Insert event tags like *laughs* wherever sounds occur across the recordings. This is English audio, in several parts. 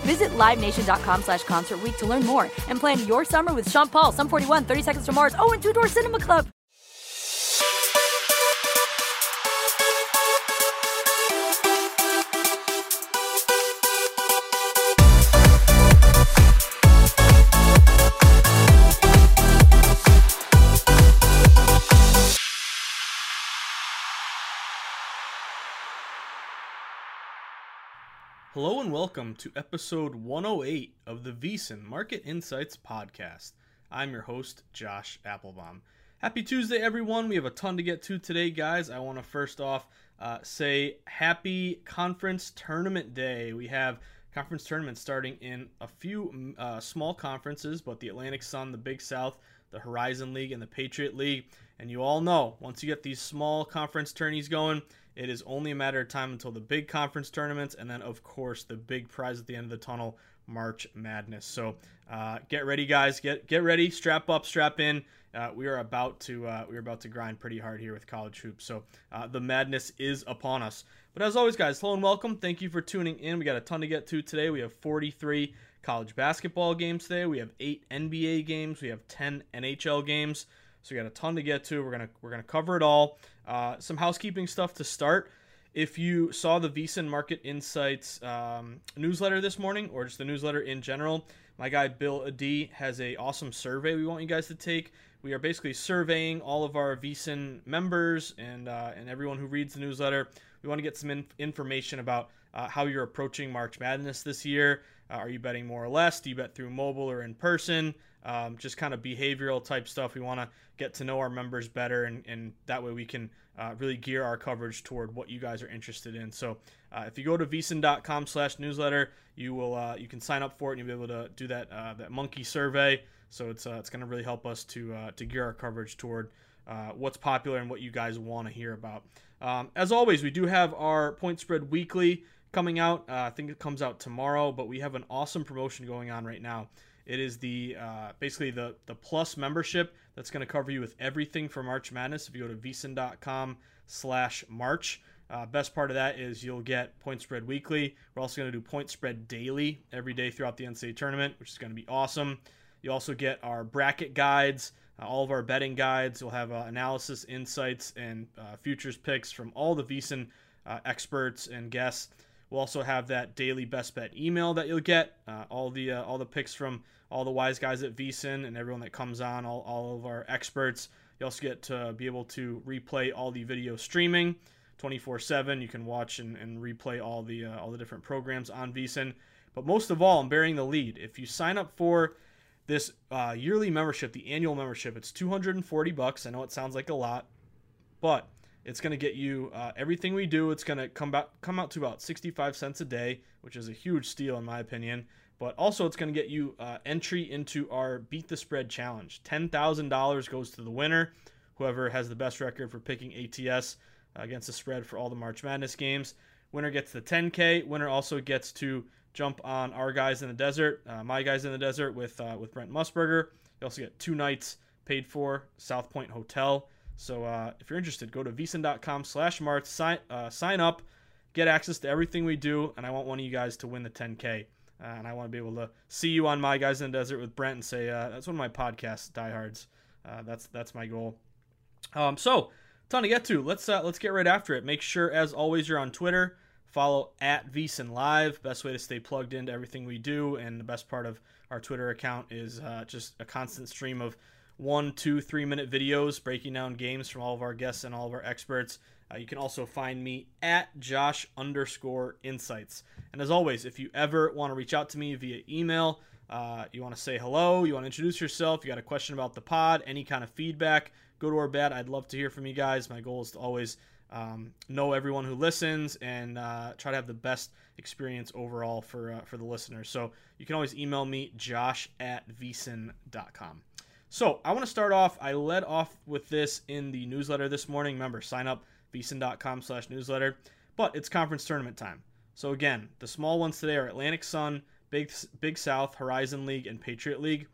Visit LiveNation.com slash Concert to learn more and plan your summer with Sean Paul, Sum 41, 30 Seconds to Mars, oh, and Two Door Cinema Club. Hello and welcome to episode 108 of the VSiN Market Insights Podcast. I'm your host, Josh Applebaum. Happy Tuesday, everyone. We have a ton to get to today, guys. I want to first off uh, say happy conference tournament day. We have conference tournaments starting in a few uh, small conferences, but the Atlantic Sun, the Big South, the Horizon League, and the Patriot League. And you all know, once you get these small conference tourneys going, it is only a matter of time until the big conference tournaments, and then, of course, the big prize at the end of the tunnel, March Madness. So uh, get ready, guys. Get get ready. Strap up. Strap in. Uh, we are about to uh, we are about to grind pretty hard here with college hoops. So uh, the madness is upon us. But as always, guys, hello and welcome. Thank you for tuning in. We got a ton to get to today. We have 43 college basketball games today. We have eight NBA games. We have 10 NHL games. So we got a ton to get to. We're gonna we're gonna cover it all. Uh, some housekeeping stuff to start. If you saw the VSiN Market Insights um, newsletter this morning, or just the newsletter in general, my guy Bill Adee has a awesome survey we want you guys to take. We are basically surveying all of our VSiN members and uh, and everyone who reads the newsletter. We want to get some in- information about uh, how you're approaching March Madness this year. Uh, are you betting more or less? Do you bet through mobile or in person? Um, just kind of behavioral type stuff. We want to get to know our members better, and, and that way we can uh, really gear our coverage toward what you guys are interested in. So uh, if you go to vsin.com slash newsletter, you will uh, you can sign up for it, and you'll be able to do that uh, that monkey survey. So it's uh, it's going to really help us to uh, to gear our coverage toward what's popular and what you guys want to hear about. Um, as always, we do have our point spread weekly coming out. I think it comes out tomorrow, but we have an awesome promotion going on right now. It is the uh, basically the the plus membership that's going to cover you with everything for March Madness. If you go to vsin.com slash March, uh, best part of that is you'll get point spread weekly. We're also going to do point spread daily every day throughout the NCAA tournament, which is going to be awesome. You also get our bracket guides, uh, all of our betting guides. You'll have uh, analysis, insights, and uh, futures picks from all the VSiN uh, experts and guests. We'll also have that daily best bet email that you'll get. Uh, all the uh, all the picks from all the wise guys at VSiN and everyone that comes on, all, all of our experts. You also get to be able to replay all the video streaming 24/7. You can watch and, and replay all the uh, all the different programs on VSiN. But most of all, I'm bearing the lead. If you sign up for this uh, yearly membership, the annual membership, it's 240 bucks. I know it sounds like a lot, but it's going to get you uh, everything we do. It's going to come out come out to about 65 cents a day, which is a huge steal in my opinion. But also, it's going to get you uh, entry into our Beat the Spread challenge. $10,000 goes to the winner, whoever has the best record for picking ATS against the spread for all the March Madness games. Winner gets the 10K. Winner also gets to jump on our guys in the desert, uh, my guys in the desert with uh, with Brent Musburger. You also get two nights paid for South Point Hotel. So uh, if you're interested, go to vsin.com slash marts, sign, uh, sign up, get access to everything we do, and I want one of you guys to win the 10K. Uh, and I want to be able to see you on My Guys in the Desert with Brent and say, uh, that's one of my podcasts, diehards. Uh, that's that's my goal. Um, so, ton to get to. Let's uh, let's get right after it. Make sure, as always, you're on Twitter. Follow at VSiN Live. Best way to stay plugged into everything we do. And the best part of our Twitter account is just a constant stream of one, two, three minute videos breaking down games from all of our guests and all of our experts. Uh, you can also find me at Josh underscore insights. And as always, if you ever want to reach out to me via email, uh, you want to say hello, you want to introduce yourself, you got a question about the pod, any kind of feedback, good or bad, I'd love to hear from you guys. My goal is to always um, know everyone who listens and uh, try to have the best experience overall for uh, for the listeners. So you can always email me, josh at vsin.com. So I want to start off. I led off with this in the newsletter this morning. Remember, sign up vsin.com slash newsletter. But it's conference tournament time. So again, the small ones today are Atlantic Sun, Big Big South, Horizon League, and Patriot League.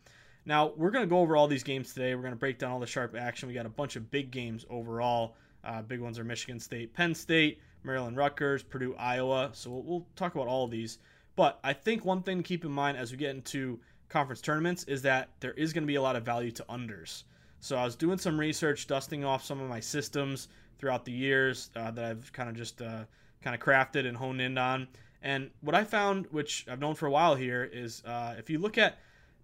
Now we're going to go over all these games today. We're going to break down all the sharp action. We got a bunch of big games overall. Uh, big ones are Michigan State, Penn State, Maryland, Rutgers, Purdue, Iowa. So we'll, we'll talk about all of these. But I think one thing to keep in mind as we get into conference tournaments is that there is going to be a lot of value to unders. So I was doing some research, dusting off some of my systems throughout the years uh, that I've kind of just uh, kind of crafted and honed in on. And what I found, which I've known for a while here, is uh, if you look at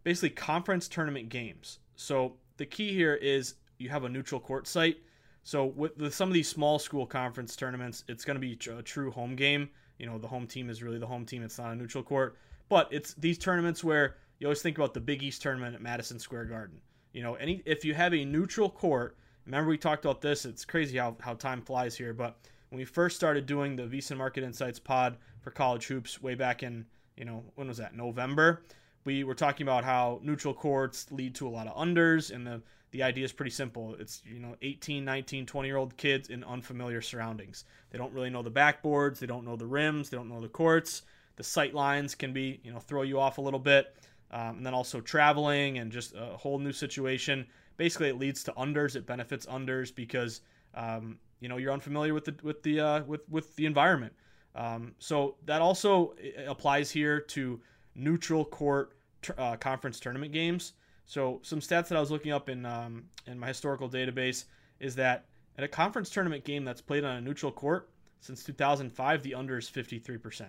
basically conference tournament games. So the key here is you have a neutral court site. So with, with some of these small school conference tournaments, it's going to be a true home game. You know, the home team is really the home team. It's not a neutral court. But it's these tournaments where you always think about the Big East tournament at Madison Square Garden. You know, any if you have a neutral court, remember we talked about this. It's crazy how, how time flies here. But when we first started doing the VSiN Market Insights pod for college hoops way back in, you know, when was that? November. We were talking about how neutral courts lead to a lot of unders, and the the idea is pretty simple. It's, you know, 18, 19, 20 year old kids in unfamiliar surroundings. They don't really know the backboards, they don't know the rims, they don't know the courts. The sight lines can be, you know, throw you off a little bit um, and then also traveling and just a whole new situation. Basically, it leads to unders. It benefits unders because um, you know you're unfamiliar with the with the uh, with with the environment. Um, so that also applies here to neutral court uh, conference tournament games. So some stats that I was looking up in um, in my historical database is that at a conference tournament game that's played on a neutral court since 2005, the under is 53%. You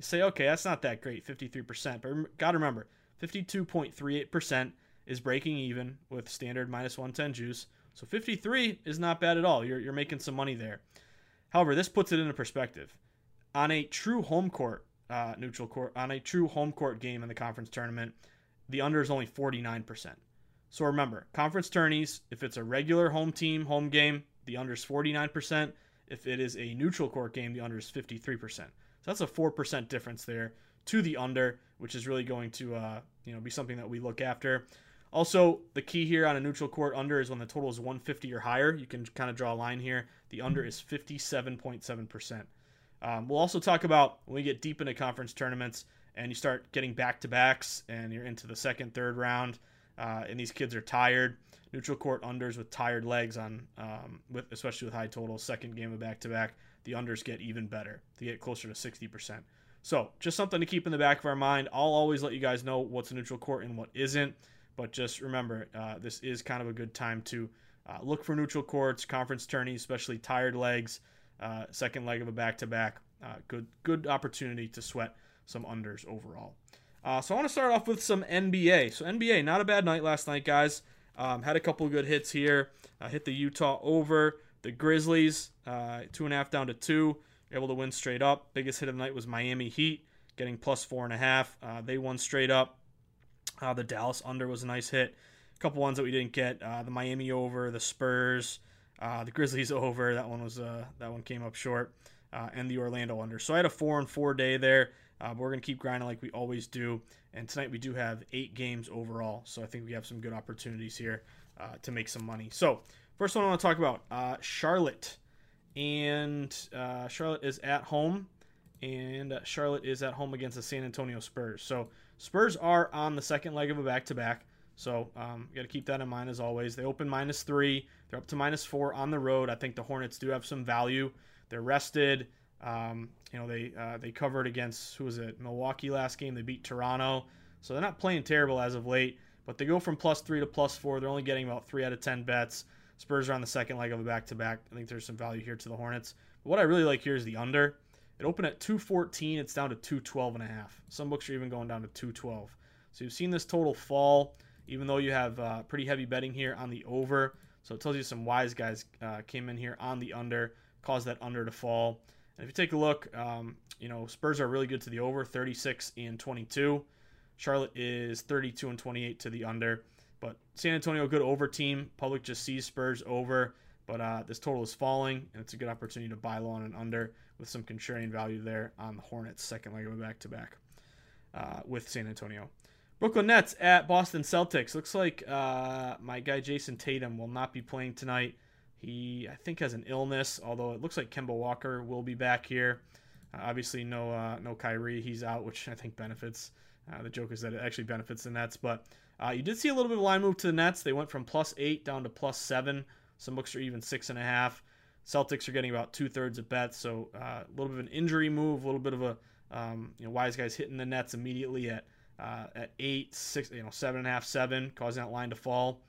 say, okay, that's not that great, 53%. But got to remember, 52.38% is breaking even with standard minus 110 juice. So 53 is not bad at all. You're, you're making some money there. However, this puts it into perspective. On a true home court, uh, neutral court, on a true home court game in the conference tournament, the under is only 49%. So remember, conference tourneys, if it's a regular home team home game, the under is 49%. If it is a neutral court game, the under is 53%. So that's a 4% difference there to the under, which is really going to uh, you know be something that we look after. Also, the key here on a neutral court under is when the total is 150 or higher. You can kind of draw a line here. The under is 57.7%. Um, we'll also talk about when we get deep into conference tournaments and you start getting back to backs and you're into the second, third round, uh, and these kids are tired. Neutral court unders with tired legs on, um, with especially with high totals. Second game of back to back, the unders get even better. They get closer to 60%. So, just something to keep in the back of our mind. I'll always let you guys know what's a neutral court and what isn't. But just remember, uh, this is kind of a good time to uh, look for neutral courts, conference tourneys, especially tired legs, uh, second leg of a back to back. Good, good opportunity to sweat some unders overall. Uh, so I want to start off with some NBA. So NBA, not a bad night last night, guys. Um, had a couple of good hits here. Uh, hit the Utah over the Grizzlies, uh, two and a half down to two able to win straight up. Biggest hit of the night was Miami Heat, getting plus four and a half. Uh, they won straight up. Uh, the Dallas under was a nice hit. A couple ones that we didn't get. Uh, the Miami over, the Spurs, uh, the Grizzlies *laughs* over. That one was uh, that one came up short, uh, and the Orlando under. So I had a four and four day there. But we're gonna keep grinding like we always do. And tonight we do have eight games overall, so I think we have some good opportunities here to make some money. So first one I want to talk about Charlotte, and Charlotte is at home and Charlotte is at home against the San Antonio Spurs. So Spurs are on the second leg of a back-to-back. So um, you got to keep that in mind as always. They open minus three. They're up to minus four on the road. I think the Hornets do have some value. They're rested. Um, you know they uh, they covered against who was it Milwaukee last game. They beat Toronto, so they're not playing terrible as of late. But they go from plus three to plus four. They're only getting about three out of ten bets. Spurs are on the second leg of a back-to-back. I think there's some value here to the Hornets. But what I really like here is the under. It opened at 214. It's down to 212 and a half. Some books are even going down to 212. So you've seen this total fall, even though you have uh, pretty heavy betting here on the over. So it tells you some wise guys uh, came in here on the under, caused that under to fall. And if you take a look, um, you know Spurs are really good to the over, 36 and 22. Charlotte is 32 and 28 to the under. But San Antonio, good over team. Public just sees Spurs over. But uh, this total is falling, and it's a good opportunity to buy low on an under with some contrarian value there on the Hornets' second leg of a back to back with San Antonio. Brooklyn Nets at Boston Celtics. Looks like uh, my guy Jayson Tatum will not be playing tonight. He, I think, has an illness, although it looks like Kemba Walker will be back here. Uh, obviously, no uh, no Kyrie. He's out, which I think benefits. Uh, the joke is that it actually benefits the Nets. But uh, you did see a little bit of line move to the Nets. They went from plus eight down to plus seven. Some books are even six and a half. Celtics are getting about two thirds of bets, so uh, a little bit of an injury move, a little bit of a um, you know wise guys hitting the nets immediately at uh, at eight, six, you know seven and a half, seven, causing that line to fall.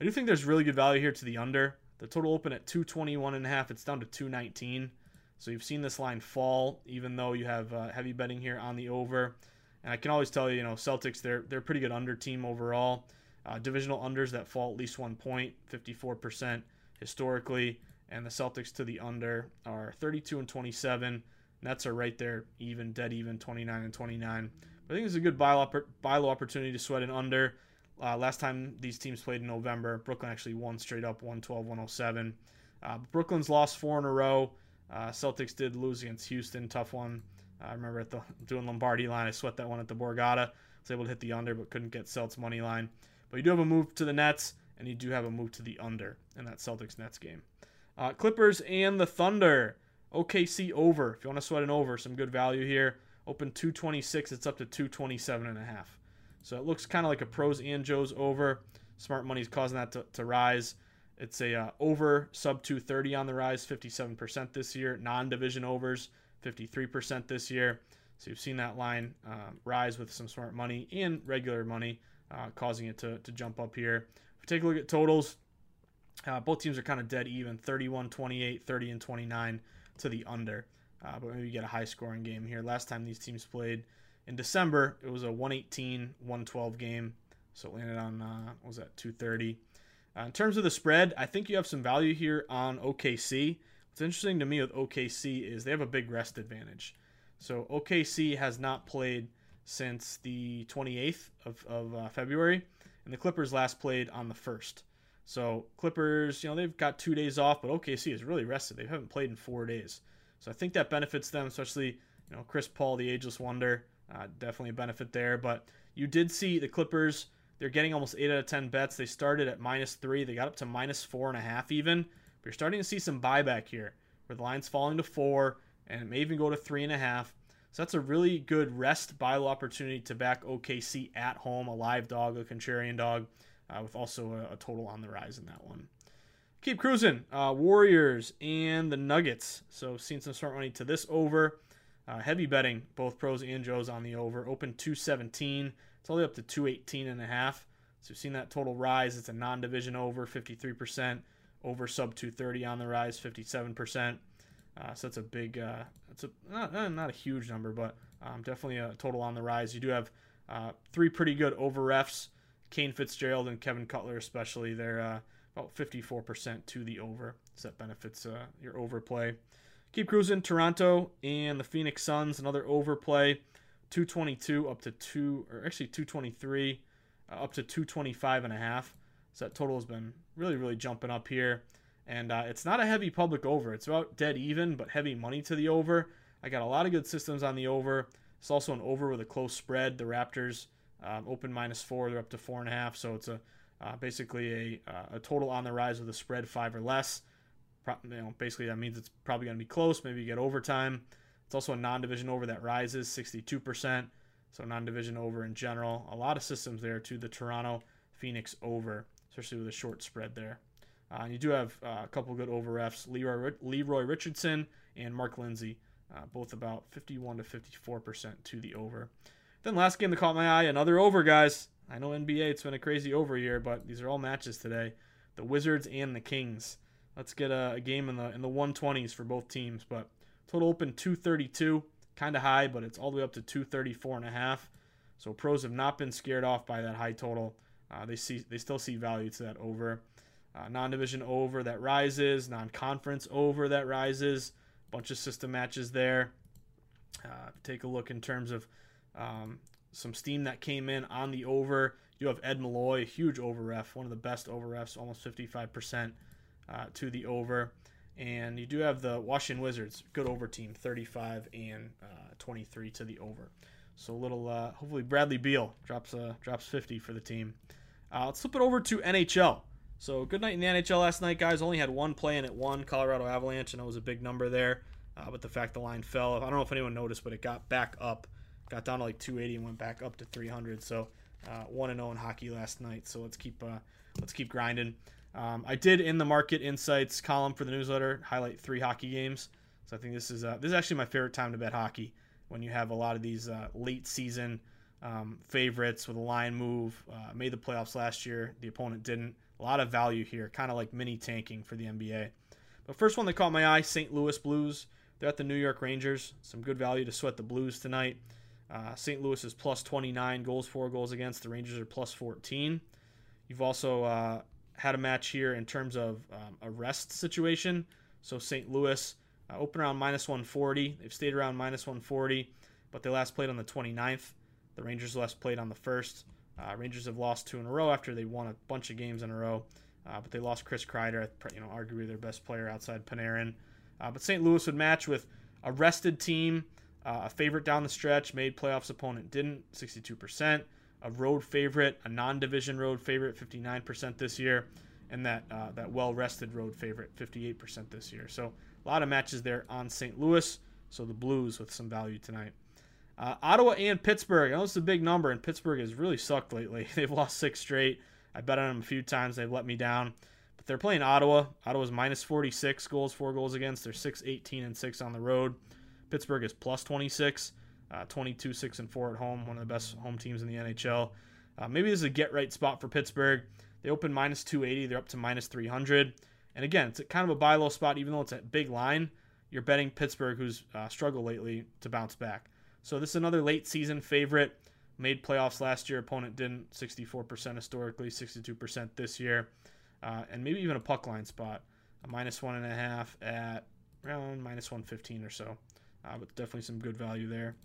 I do think there's really good value here to the under. The total open at 221 and a half. It's down to 219. So you've seen this line fall, even though you have uh, heavy betting here on the over. And I can always tell you, you know, Celtics they're they're a pretty good under team overall. Uh, divisional unders that fall at least one point, 54% historically and the Celtics to the under are 32 and 27. Nets are right there, even, dead even, 29 and 29. But I think it's a good buy low, buy low opportunity to sweat an under. Uh, last time these teams played in November, Brooklyn actually won straight up 112 107. Uh, Brooklyn's lost four in a row. Uh, Celtics did lose against Houston, tough one. I remember at the doing Lombardi line, I sweat that one at the Borgata. I Was able to hit the under, but couldn't get Celtics money line. But you do have a move to the Nets, and you do have a move to the under in that Celtics Nets game. Uh, Clippers and the Thunder. OKC over. If you want to sweat an over, some good value here. Open 226. It's up to 227 and a half. So it looks kind of like a pros and Joes over. Smart money's causing that to, to rise. It's a uh, over sub 230 on the rise, 57% this year. Non-division overs, 53% this year. So you've seen that line uh, rise with some smart money and regular money, uh, causing it to, to jump up here. If you take a look at totals, uh, both teams are kind of dead even 31 28, 30 and 29 to the under. Uh, but maybe you get a high scoring game here. Last time these teams played in December, it was a 118 112 game. So it landed on, uh, was that 230. Uh, in terms of the spread, I think you have some value here on OKC. What's interesting to me with OKC is they have a big rest advantage. So OKC has not played since the 28th of, of uh, February, and the Clippers last played on the 1st. So Clippers, you know, they've got two days off, but OKC is really rested. They haven't played in four days, so I think that benefits them, especially you know Chris Paul, the ageless wonder, uh, definitely a benefit there. But you did see the Clippers; they're getting almost eight out of ten bets. They started at minus three, they got up to minus four and a half even. But you're starting to see some buyback here, where the line's falling to four, and it may even go to three and a half. So that's a really good rest buy low opportunity to back OKC at home, a live dog, a contrarian dog uh, with also a, a, total on the rise in that one. Keep cruising. Uh, Warriors and the Nuggets. So seeing some smart money to this over. Uh, heavy betting, both pros and Joes on the over. Open 217. It's only up to 218 and a half. So you've seen that total rise. It's a non-division over, 53%. Over sub 230 on the rise, 57%. Uh, so that's a big, uh, it's a not, not a huge number, but um, definitely a total on the rise. You do have uh, three pretty good over refs. Kane Fitzgerald and Kevin Cutler, especially, they're uh, about 54% to the over. So that benefits uh, your overplay. Keep cruising. Toronto and the Phoenix Suns, another overplay. 222 up to 2, or actually 223. uh, up to 225 and a half. So that total has been really, really jumping up here. And uh, it's not a heavy public over. It's about dead even, but heavy money to the over. I got a lot of good systems on the over. It's also an over with a close spread. The Raptors um, open minus four. They're up to four and a half. So it's a uh, basically a, uh, a total on the rise with a spread five or less. Pro- you know, basically that means it's probably going to be close. Maybe you get overtime. It's also a non-division over that rises 62%. So non-division over in general. A lot of systems there to the Toronto Phoenix over, especially with a short spread there. Uh, you do have uh, a couple good over refs, Leroy, Leroy Richardson and Mark Lindsay, uh, both about 51 to 54% to the over. Then last game that caught my eye, another over, guys. I know NBA, it's been a crazy over year, but these are all matches today. The Wizards and the Kings. Let's get a, a game in the in the 120s for both teams, but total open 232, kind of high, but it's all the way up to 234 and a half. So pros have not been scared off by that high total. Uh, they see they still see value to that over. Uh, non-division over that rises, non-conference over that rises. Bunch of system matches there. Uh, take a look in terms of um, some steam that came in on the over. You have Ed Malloy, a huge over ref, one of the best over refs, almost 55% uh, to the over. And you do have the Washington Wizards, good over team, 35 and uh, 23 to the over. So a little, uh, hopefully Bradley Beal drops drops 50 for the team. Uh, let's flip it over to NHL. So good night in the NHL last night, guys. Only had one play and it won Colorado Avalanche, and it was a big number there. Uh, but the fact the line fell, I don't know if anyone noticed, but it got back up got down to like 280 and went back up to 300. So uh, one and zero oh in hockey last night. So let's keep uh, let's keep grinding. Um, I did in the market insights column for the newsletter highlight three hockey games. So I think this is uh, this is actually my favorite time to bet hockey when you have a lot of these uh, late season um, favorites with a line move. Uh, made the playoffs last year. The opponent didn't. A lot of value here, kind of like mini tanking for the NBA. But first one that caught my eye, St. Louis Blues. They're at the New York Rangers. Some good value to sweat the Blues tonight. Uh, St. Louis is plus 29 goals, four goals against. The Rangers are plus 14. You've also uh, had a match here in terms of um, a rest situation. So St. Louis uh, open around minus 140. They've stayed around minus 140, but they last played on the 29th. The Rangers last played on the 1st. Uh, Rangers have lost two in a row after they won a bunch of games in a row, uh, but they lost Chris Kreider, you know, arguably their best player outside Panarin. Uh, but St. Louis would match with a rested team uh, a favorite down the stretch, made playoffs opponent didn't, 62%. A road favorite, a non-division road favorite, 59% this year, and that uh, that well-rested road favorite, 58% this year. So a lot of matches there on St. Louis. So the Blues with some value tonight. Uh, Ottawa and Pittsburgh. I know it's a big number, and Pittsburgh has really sucked lately. *laughs* They've lost six straight. I bet on them a few times. They've let me down. But they're playing Ottawa. Ottawa's minus 46 goals, four goals against. They're 6 18 and 6 on the road. Pittsburgh is plus 26, uh, 22 6 and 4 at home, one of the best home teams in the NHL. Uh, maybe this is a get right spot for Pittsburgh. They open minus 280, they're up to minus 300. And again, it's kind of a buy low spot, even though it's a big line. You're betting Pittsburgh, who's uh, struggled lately, to bounce back. So this is another late season favorite. Made playoffs last year. Opponent didn't. 64% historically, 62% this year. Uh, and maybe even a puck line spot. A minus one and a half at around minus 115 or so uh, but definitely some good value there.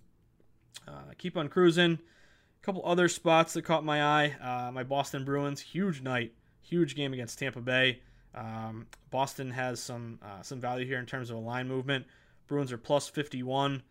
Uh, keep on cruising. A couple other spots that caught my eye. Uh, my Boston Bruins, huge night, huge game against Tampa Bay. Um, Boston has some uh, some value here in terms of a line movement. Bruins are plus 51.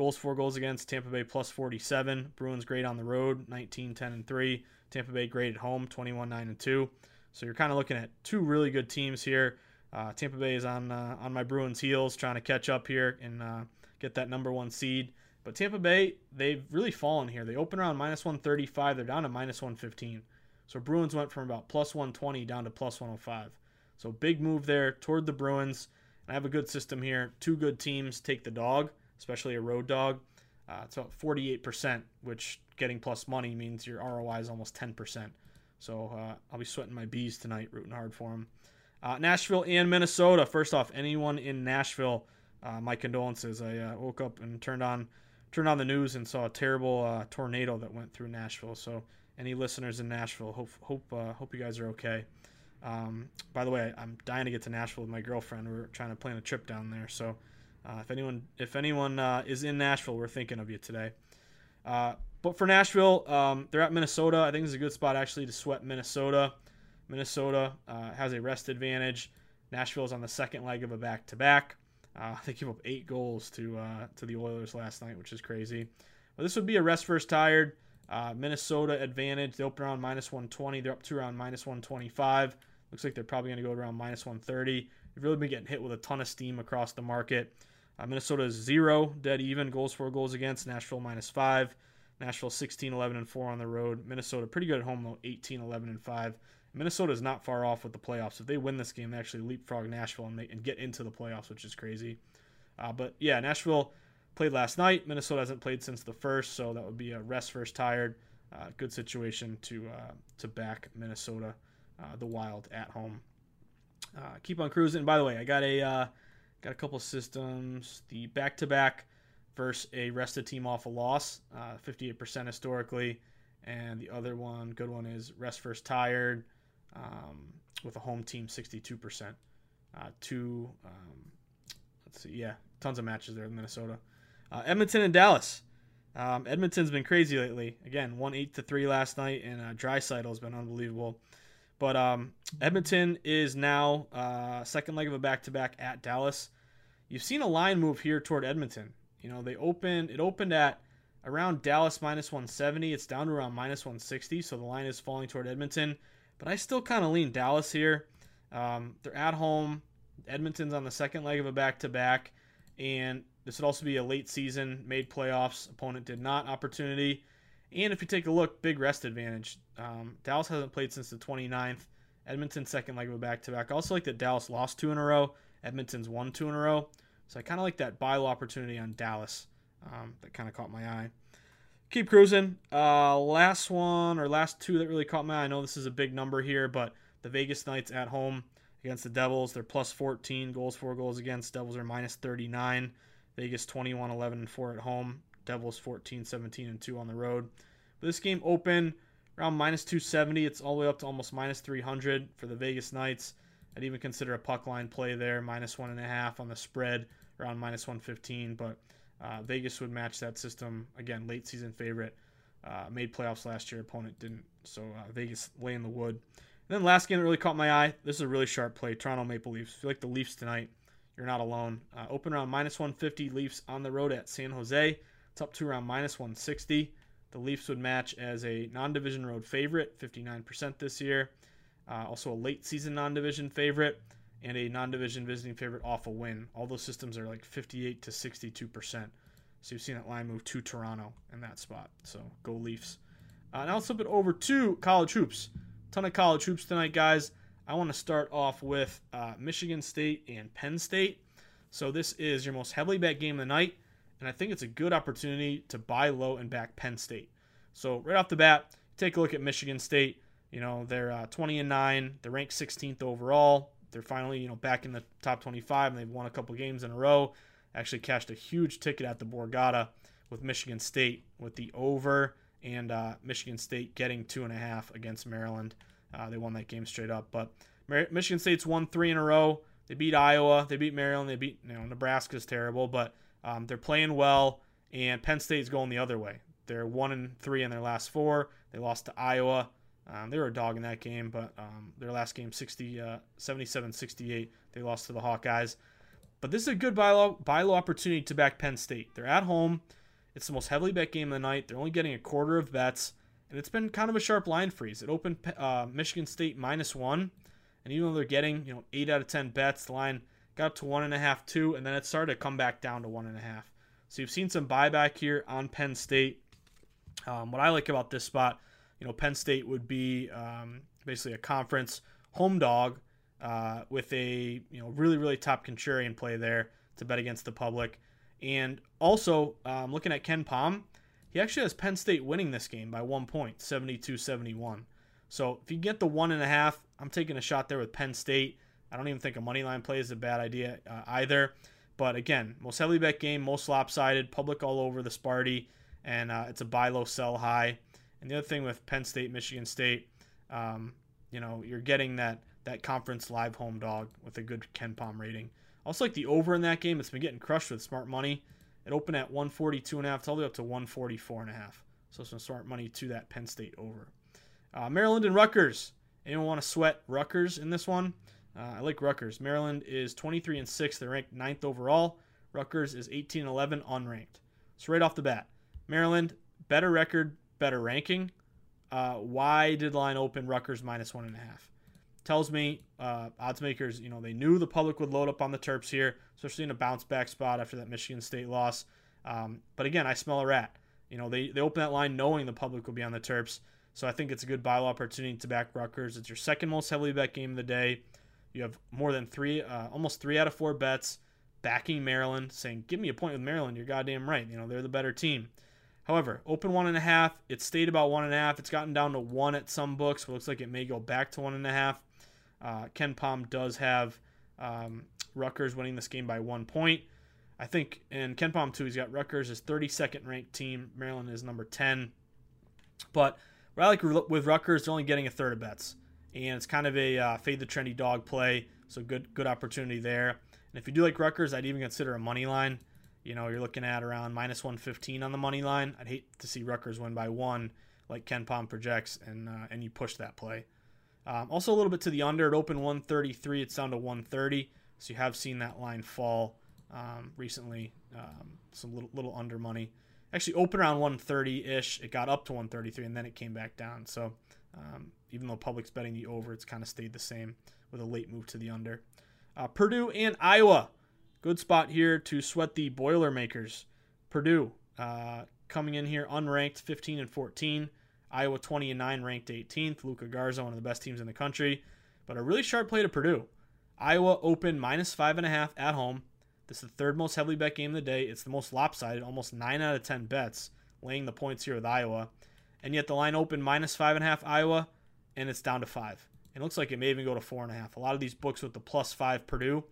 Goals for goals against Tampa Bay plus 47. Bruins great on the road, 19 10 and 3. Tampa Bay great at home, 21 9 and 2. So you're kind of looking at two really good teams here. Uh, Tampa Bay is on uh, on my Bruins heels, trying to catch up here and uh, get that number one seed. But Tampa Bay, they've really fallen here. They open around minus 135. They're down to minus 115. So Bruins went from about plus 120 down to plus 105. So big move there toward the Bruins. And I have a good system here. Two good teams take the dog, especially a road dog. Uh, it's about 48%, which getting plus money means your ROI is almost 10%. So uh, I'll be sweating my bees tonight, rooting hard for them. Uh, Nashville and Minnesota. First off, anyone in Nashville uh, my condolences. I uh, woke up and turned on turned on the news and saw a terrible uh, tornado that went through Nashville. So any listeners in Nashville, hope hope hope you guys are okay. Um, by the way, I'm dying to get to Nashville with my girlfriend. We're trying to plan a trip down there. So uh, if anyone if anyone uh, is in Nashville, we're thinking of you today. Uh, but for Nashville, um, they're at Minnesota. I think it's a good spot actually to sweat Minnesota. Minnesota uh, has a rest advantage. Nashville's on the second leg of a back-to-back. Uh, *laughs* they gave up eight goals to uh, to the Oilers last night, which is crazy. But this would be a rest first tired. Uh, Minnesota advantage. They open around minus 120. They're up to around minus 125. Looks like they're probably going to go around minus 130. They've really been getting hit with a ton of steam across the market. Uh, Minnesota is zero, dead even, goals for, goals against. Nashville minus five. Nashville 16, 11, and 4 on the road. Minnesota pretty good at home, though, 18, 11, and 5. Minnesota is not far off with the playoffs. If they win this game, they actually leapfrog Nashville and, make, and get into the playoffs, which is crazy. Uh, but yeah, Nashville played last night. Minnesota hasn't played since the first, so that would be a rest first tired. Uh, good situation to uh, to back Minnesota, uh, the Wild at home. Uh, keep on cruising. By the way, I got a uh, got a couple systems. The back to back versus a rested team off a loss, 58% historically, and the other one, good one, is rest first tired um, with a home team 62%. two, um, let's see, yeah, tons of matches there in Minnesota. Edmonton and Dallas. Um, Edmonton's been crazy lately. Again, won eight to three last night, and uh, Draisaitl's been unbelievable. But um, Edmonton is now uh, second leg of a back-to-back at Dallas. You've seen a line move here toward Edmonton. You know, they opened it opened at around Dallas minus 170. It's down to around minus 160, so the line is falling toward Edmonton. But I still kind of lean Dallas here. Um, they're at home. Edmonton's on the second leg of a back-to-back, and this would also be a late season, made playoffs, opponent did not opportunity. And if you take a look, big rest advantage. Um, Dallas hasn't played since the 29th. Edmonton second leg of a back to back. I also like that Dallas lost two in a row. Edmonton's won two in a row. So I kind of like that buy low opportunity on Dallas. Um, that kind of caught my eye. Keep cruising. Uh, last one or last two that really caught my eye. I know this is a big number here, but the Vegas Knights at home against the Devils. They're plus 14 goals, four goals against. Devils are minus 39. Vegas 21 11 and 4 at home. Devils 14 17 and 2 on the road. But this game open around minus 270. It's all the way up to almost minus 300 for the Vegas Knights. I'd even consider a puck line play there, minus one and a half on the spread, around minus 115. But uh, Vegas would match that system again. Late season favorite, uh, made playoffs last year. Opponent didn't, so uh, Vegas lay in the wood. And then last game that really caught my eye. This is a really sharp play. Toronto Maple Leafs. I feel like the Leafs tonight you're not alone. Uh, open around minus 150. Leafs on the road at San Jose. It's up to around minus 160. The Leafs would match as a non division road favorite, 59% this year. Uh, also a late season non division favorite and a non division visiting favorite off a win. All those systems are like 58 to 62%. So you've seen that line move to Toronto in that spot. So go Leafs. Uh, now let's flip it over to college hoops. Ton of college hoops tonight, guys. I want to start off with uh, Michigan State and Penn State. So this is your most heavily bet game of the night, and I think it's a good opportunity to buy low and back Penn State. So right off the bat, take a look at Michigan State. You know they're uh, 20 and nine. They're ranked 16th overall. They're finally you know back in the top 25, and they've won a couple games in a row. Actually cashed a huge ticket at the Borgata with Michigan State with the over and uh, Michigan State getting two and a half against Maryland. Uh, they won that game straight up. But Michigan State's won three in a row. They beat Iowa. They beat Maryland. They beat you know Nebraska's terrible, but um, they're playing well. And Penn State's going the other way. They're one and three in their last four. They lost to Iowa. Um, they were a dog in that game, but um, their last game 60, uh, 77-68. They lost to the Hawkeyes. But this is a good buy low, low opportunity to back Penn State. They're at home. It's the most heavily bet game of the night. They're only getting a quarter of bets and it's been kind of a sharp line freeze. It opened uh, Michigan State minus one, and even though they're getting you know eight out of ten bets, the line got up to one and a half, two, and then it started to come back down to one and a half. So you've seen some buyback here on Penn State. Um, what I like about this spot, you know, Penn State would be um, basically a conference home dog uh, with a you know really really top contrarian play there to bet against the public, and also um, looking at KenPom he actually has Penn State winning this game by one point, 72 71. So if you get the one and a half, I'm taking a shot there with Penn State. I don't even think a money line play is a bad idea uh, either. But again, most heavily bet game, most lopsided, public all over the Sparty, and uh, it's a buy low, sell high. And the other thing with Penn State, Michigan State, um, you know, you're getting that that conference live home dog with a good KenPom rating. Also, like the over in that game, it's been getting crushed with smart money It opened at 142 and a half, all the way up to 144 and a half. So some smart money to that Penn State over. Uh, Maryland and Rutgers. Anyone want to sweat Rutgers in this one? Uh, I like Rutgers. Maryland is 23 and 6. They're ranked ninth overall. Rutgers is 18 and 11, unranked. So right off the bat, Maryland better record, better ranking. Uh, why did line open Rutgers minus one and a half? Tells me uh, odds makers, you know, they knew the public would load up on the Terps here, especially in a bounce back spot after that Michigan State loss. Um, but again, I smell a rat. You know, they they open that line knowing the public will be on the Terps. So I think it's a good buy opportunity to back Rutgers. It's your second most heavily bet game of the day. You have more than three, uh, almost three out of four bets backing Maryland, saying, "Give me a point with Maryland. You're goddamn right. You know they're the better team." However, open one and a half. It stayed about one and a half. It's gotten down to one at some books. It looks like it may go back to one and a half. Uh, KenPom does have um, Rutgers winning this game by one point. I think in KenPom too, he's got Rutgers as 32nd ranked team. Maryland is number 10. But like with Rutgers, they're only getting a third of bets, and it's kind of a uh, fade the trendy dog play. So good good opportunity there. And if you do like Rutgers, I'd even consider a money line. You know, you're looking at around minus 115 on the money line. I'd hate to see Rutgers win by one, like KenPom projects, and uh, and you push that play. Um, also, a little bit to the under. It opened 133. It's down to 130. So you have seen that line fall um, recently. Um, some little little under money. Actually, opened around 130 ish. It got up to 133, and then it came back down. So um, even though public's betting the over, it's kind of stayed the same with a late move to the under. Uh, Purdue and Iowa. Good spot here to sweat the Boilermakers. Purdue uh, coming in here unranked 15 and 14. Iowa 20 and 9 ranked 18th. Luka Garza, one of the best teams in the country. But a really sharp play to Purdue. Iowa open minus five and a half at home. This is the third most heavily bet game of the day. It's the most lopsided, almost nine out of ten bets laying the points here with Iowa. And yet the line opened minus five and a half Iowa, and it's down to five. It looks like it may even go to four and a half. A lot of these books with the plus five Purdue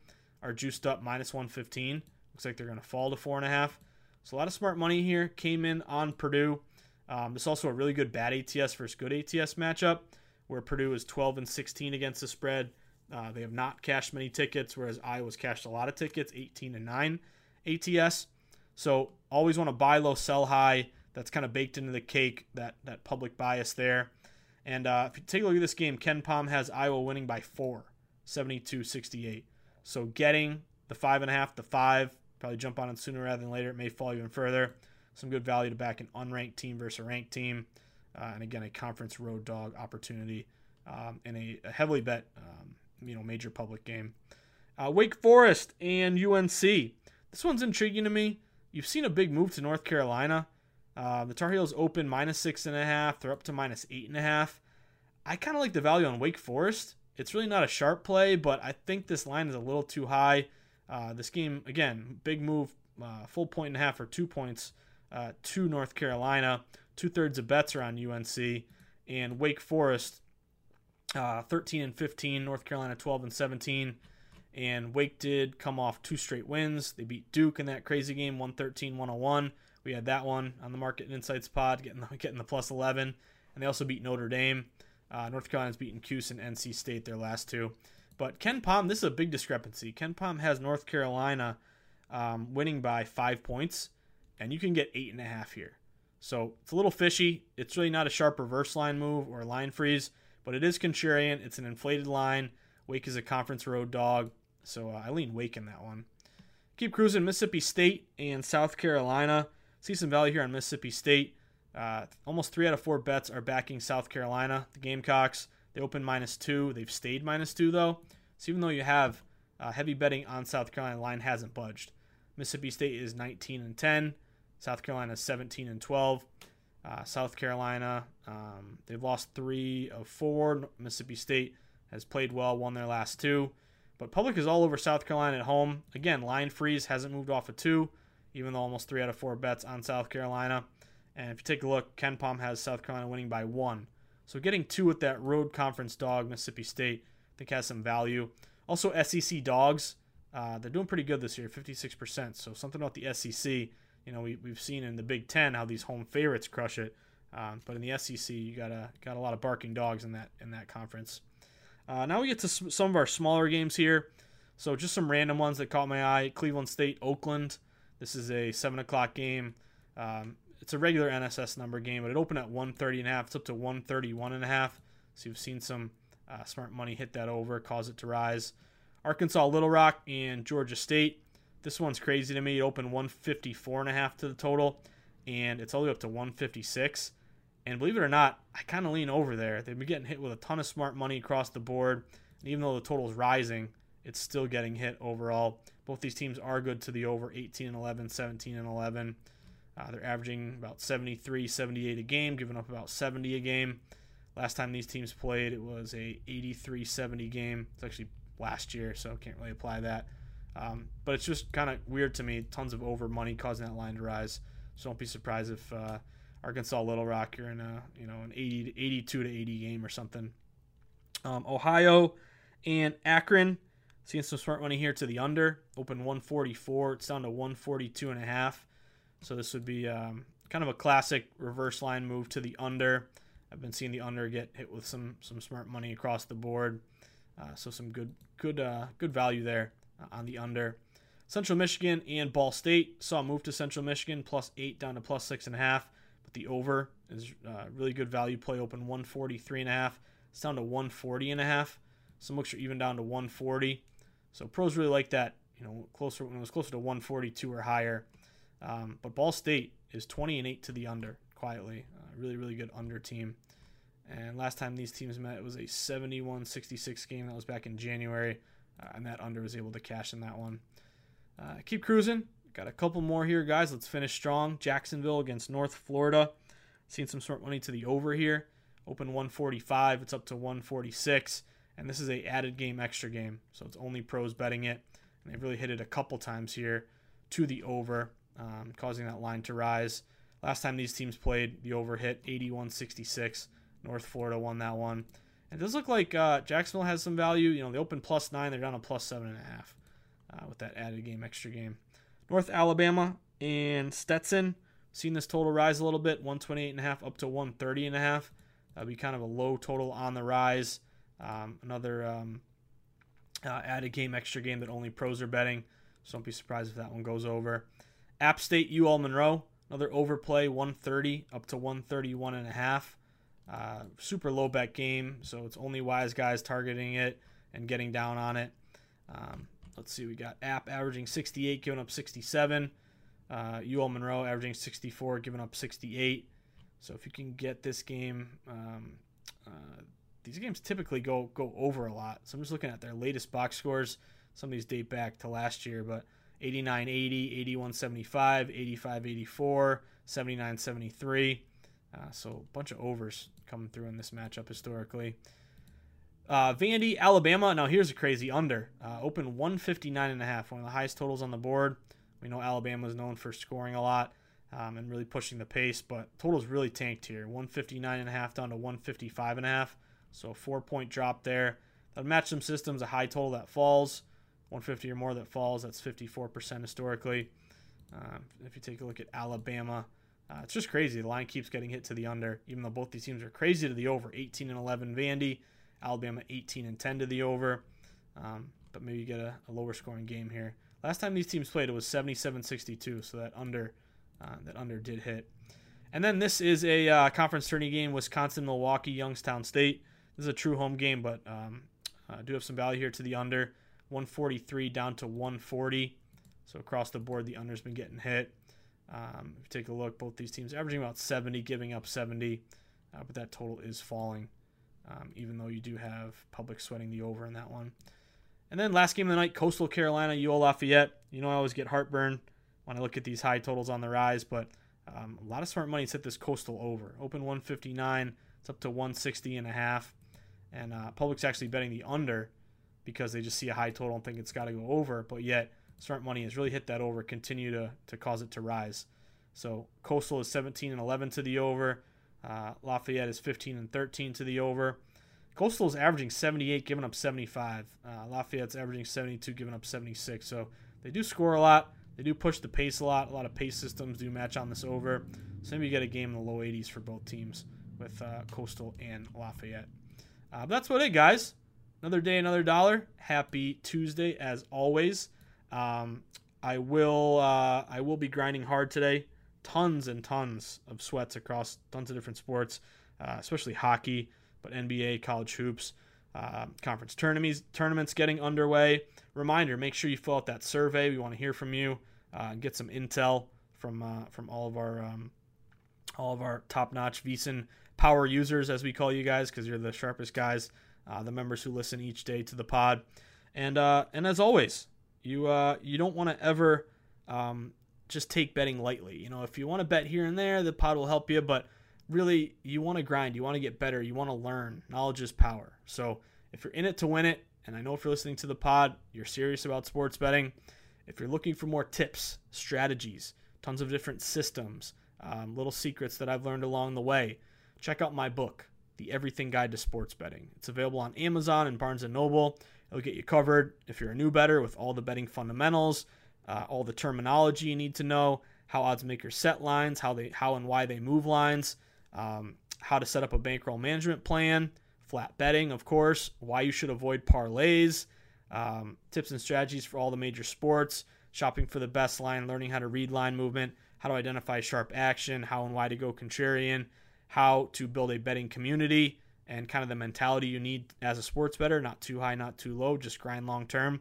are juiced up minus 115. Looks like they're going to fall to four and a half. So a lot of smart money here came in on Purdue. Um, this also a really good bad ATS versus good ATS matchup, where Purdue is 12 and 16 against the spread. Uh, they have not cashed many tickets, whereas Iowa's cashed a lot of tickets, 18 and 9 ATS. So always want to buy low, sell high. That's kind of baked into the cake. That that public bias there. And uh, if you take a look at this game, KenPom has Iowa winning by four, 72 68. So getting the five and a half, the five, probably jump on it sooner rather than later. It may fall even further. Some good value to back an unranked team versus a ranked team. Uh, and again, a conference road dog opportunity um, in a, a, heavily bet, um, you know, major public game. Uh, Wake Forest and UNC. This one's intriguing to me. You've seen a big move to North Carolina. Uh, the Tar Heels open minus six and a half. They're up to minus eight and a half. I kind of like the value on Wake Forest. It's really not a sharp play, but I think this line is a little too high. Uh, this game, again, big move, uh, full point and a half or two points uh, to North Carolina. Two thirds of bets are on UNC. And Wake Forest, uh, 13 and 15. North Carolina, 12 and 17. And Wake did come off two straight wins. They beat Duke in that crazy game, 113 101. We had that one on the Market Insights pod, getting the, *laughs* getting the plus 11. And they also beat Notre Dame. Uh, North Carolina's beaten Cuse and NC State their last two. But KenPom, this is a big discrepancy. KenPom has North Carolina um, winning by five points, and you can get eight and a half here. So it's a little fishy. It's really not a sharp reverse line move or a line freeze, but it is contrarian. It's an inflated line. Wake is a conference road dog, so uh, I lean Wake in that one. Keep cruising Mississippi State and South Carolina. See some value here on Mississippi State. Uh, almost three out of four bets are backing South Carolina. The Gamecocks, they opened minus two. They've stayed minus two, though. So even though you have uh, heavy betting on South Carolina, the line hasn't budged. Mississippi State is 19 and 10. South Carolina is 17 and 12. Uh, South Carolina, um, they've lost three of four. Mississippi State has played well, won their last two. But public is all over South Carolina at home. Again, line freeze hasn't moved off of two, even though almost three out of four bets on South Carolina. And if you take a look, KenPom has South Carolina winning by one. So getting two with that road conference dog, Mississippi State, I think has some value. Also, SEC dogs, uh, they're doing pretty good this year, 56%. So something about the SEC, you know, we, we've seen in the Big Ten how these home favorites crush it. Um, but in the SEC, you got a got a lot of barking dogs in that in that conference. Uh, now we get to some of our smaller games here. So just some random ones that caught my eye. Cleveland State, Oakland. This is a 7 o'clock game. Um, it's a regular NSS number game, but it opened at 130 and a half. It's up to 131 and a half. So you've seen some uh, smart money hit that over, cause it to rise. Arkansas Little Rock and Georgia State. This one's crazy to me. It opened 154 and a half to the total, and it's all the way up to 156. And believe it or not, I kind of lean over there. They've been getting hit with a ton of smart money across the board. And even though the total is rising, it's still getting hit overall. Both these teams are good to the over 18 and 11, 17 and 11. Uh, they're averaging about 73, 78 a game, giving up about 70 a game. Last time these teams played, it was a 83 70 game. It's actually last year, so can't really apply that. Um, but it's just kind of weird to me. Tons of over money causing that line to rise. So don't be surprised if uh, Arkansas Little Rock you're in a you know an 80 82 to 80 game or something. Um, Ohio and Akron seeing some smart money here to the under. Open 144. It's down to 142 and a half. So this would be um, kind of a classic reverse line move to the under. I've been seeing the under get hit with some some smart money across the board. Uh, so some good good uh, good value there uh, on the under. Central Michigan and Ball State saw a move to Central Michigan plus eight down to plus six and a half, but the over is uh, really good value play. Open 143 and a half. It's down to 140 and a half. Some books are even down to 140. So pros really like that. You know, closer when it was closer to 142 or higher. Um, but Ball State is 20 and 8 to the under quietly. Uh, really, really good under team. And last time these teams met, it was a 71 66 game. That was back in January. Uh, and that under was able to cash in that one. Uh, keep cruising. Got a couple more here, guys. Let's finish strong. Jacksonville against North Florida. Seen some smart money to the over here. Open 145. It's up to 146. And this is a added game, extra game. So it's only pros betting it. And they've really hit it a couple times here to the over, um, causing that line to rise. Last time these teams played, the over hit 81 66. North Florida won that one. It does look like uh, Jacksonville has some value. You know, they opened plus nine, they're down to plus seven and a half uh, with that added game, extra game. North Alabama and Stetson. Seen this total rise a little bit, 128 and a half up to 130 and a half. That'd be kind of a low total on the rise. Um, another um, uh, added game, extra game that only pros are betting. So don't be surprised if that one goes over. App State, UL Monroe, another overplay, 130 up to 131 and a half. Uh, super low bet game, so it's only wise guys targeting it and getting down on it. Um, let's see, we got App averaging 68, giving up 67. Uh, Monroe averaging 64, giving up 68. So if you can get this game, um, uh, these games typically go go over a lot. So I'm just looking at their latest box scores. Some of these date back to last year, but 89 80, 81 75, 85 84, 79 73. Uh, so a bunch of overs coming through in this matchup historically. Uh, Vandy, Alabama. Now here's a crazy under. Uh, open 159 and a half, one of the highest totals on the board. We know Alabama is known for scoring a lot um, and really pushing the pace, but totals really tanked here. 159 and a half down to 155 and a half. So four point drop there. That would match some systems. A high total that falls, 150 or more that falls. That's 54% historically. Um, if you take a look at Alabama, uh, it's just crazy. The line keeps getting hit to the under, even though both these teams are crazy to the over. 18 and 11 Vandy, Alabama 18 and 10 to the over. Um, but maybe you get a, a, lower scoring game here. Last time these teams played, it was 77-62, so that under uh, that under did hit. And then this is a uh, conference tourney game: Wisconsin, Milwaukee, Youngstown State. This is a true home game, but um, uh, do have some value here to the under. 143 down to 140. So across the board, the under's been getting hit. Um, if you take a look, both these teams averaging about 70, giving up 70, uh, but that total is falling, um, even though you do have public sweating the over in that one. And then last game of the night, Coastal Carolina, UL Lafayette. You know, I always get heartburn when I look at these high totals on the rise, but um, a lot of smart money hit this Coastal over. Open 159, it's up to 160 and a half. And uh, public's actually betting the under because they just see a high total and think it's got to go over, but yet smart money has really hit that over, continue to, to cause it to rise. So Coastal is 17 and 11 to the over. Uh, Lafayette is 15 and 13 to the over. Coastal is averaging 78, giving up 75. Uh, Lafayette's averaging 72, giving up 76. So they do score a lot. They do push the pace a lot. A lot of pace systems do match on this over. So maybe you get a game in the low 80s for both teams with uh, Coastal and Lafayette. Uh, that's what it, guys. Another day, another dollar. Happy Tuesday, as always. Um, I will uh, I will be grinding hard today. Tons and tons of sweats across tons of different sports, uh, especially hockey, but NBA, college hoops, uh, conference tournaments tournaments getting underway. Reminder: make sure you fill out that survey. We want to hear from you uh, get some intel from uh, from all of our um, all of our top-notch VSiN power users, as we call you guys, because you're the sharpest guys, uh, the members who listen each day to the pod. And uh, and as always, you uh, you don't want to ever um, just take betting lightly. You know, if you want to bet here and there, the pod will help you, but really, you want to grind, you want to get better, you want to learn. Knowledge is power. So if you're in it to win it, and I know if you're listening to the pod, you're serious about sports betting. If you're looking for more tips, strategies, tons of different systems, um, little secrets that I've learned along the way, check out my book, The Everything Guide to Sports Betting. It's available on Amazon and Barnes Noble. It'll get you covered if you're a new better with all the betting fundamentals, uh, all the terminology you need to know, how odds makers set lines, how they how and why they move lines, um, how to set up a bankroll management plan, flat betting, of course, why you should avoid parlays, um, tips and strategies for all the major sports, shopping for the best line, learning how to read line movement, how to identify sharp action, how and why to go contrarian, how to build a betting community, and kind of the mentality you need as a sports better not too high, not too low, just grind long term.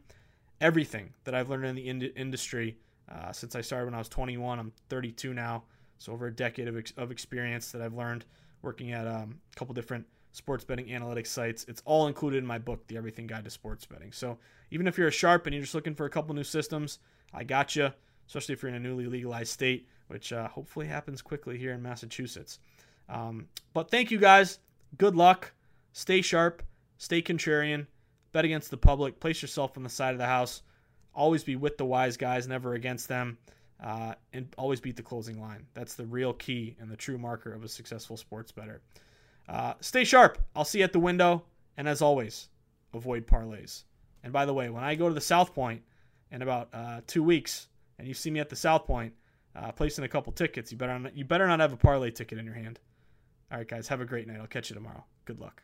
Everything that I've learned in the ind- industry uh, since I started when I was 21, I'm 32 now, so over a decade of, ex- of experience that I've learned working at um, a couple different sports betting analytics sites. It's all included in my book, The Everything Guide to Sports Betting. So even if you're a sharp and you're just looking for a couple new systems, I got you, especially if you're in a newly legalized state, which uh, hopefully happens quickly here in Massachusetts. Um, but thank you guys. Good luck. Stay sharp. Stay contrarian. Bet against the public. Place yourself on the side of the house. Always be with the wise guys, never against them. Uh, and always beat the closing line. That's the real key and the true marker of a successful sports bettor. Uh, stay sharp. I'll see you at the window. And as always, avoid parlays. And by the way, when I go to the South Point in about uh, two weeks, and you see me at the South Point uh, placing a couple tickets, you better not, you better not have a parlay ticket in your hand. All right, guys, have a great night. I'll catch you tomorrow. Good luck.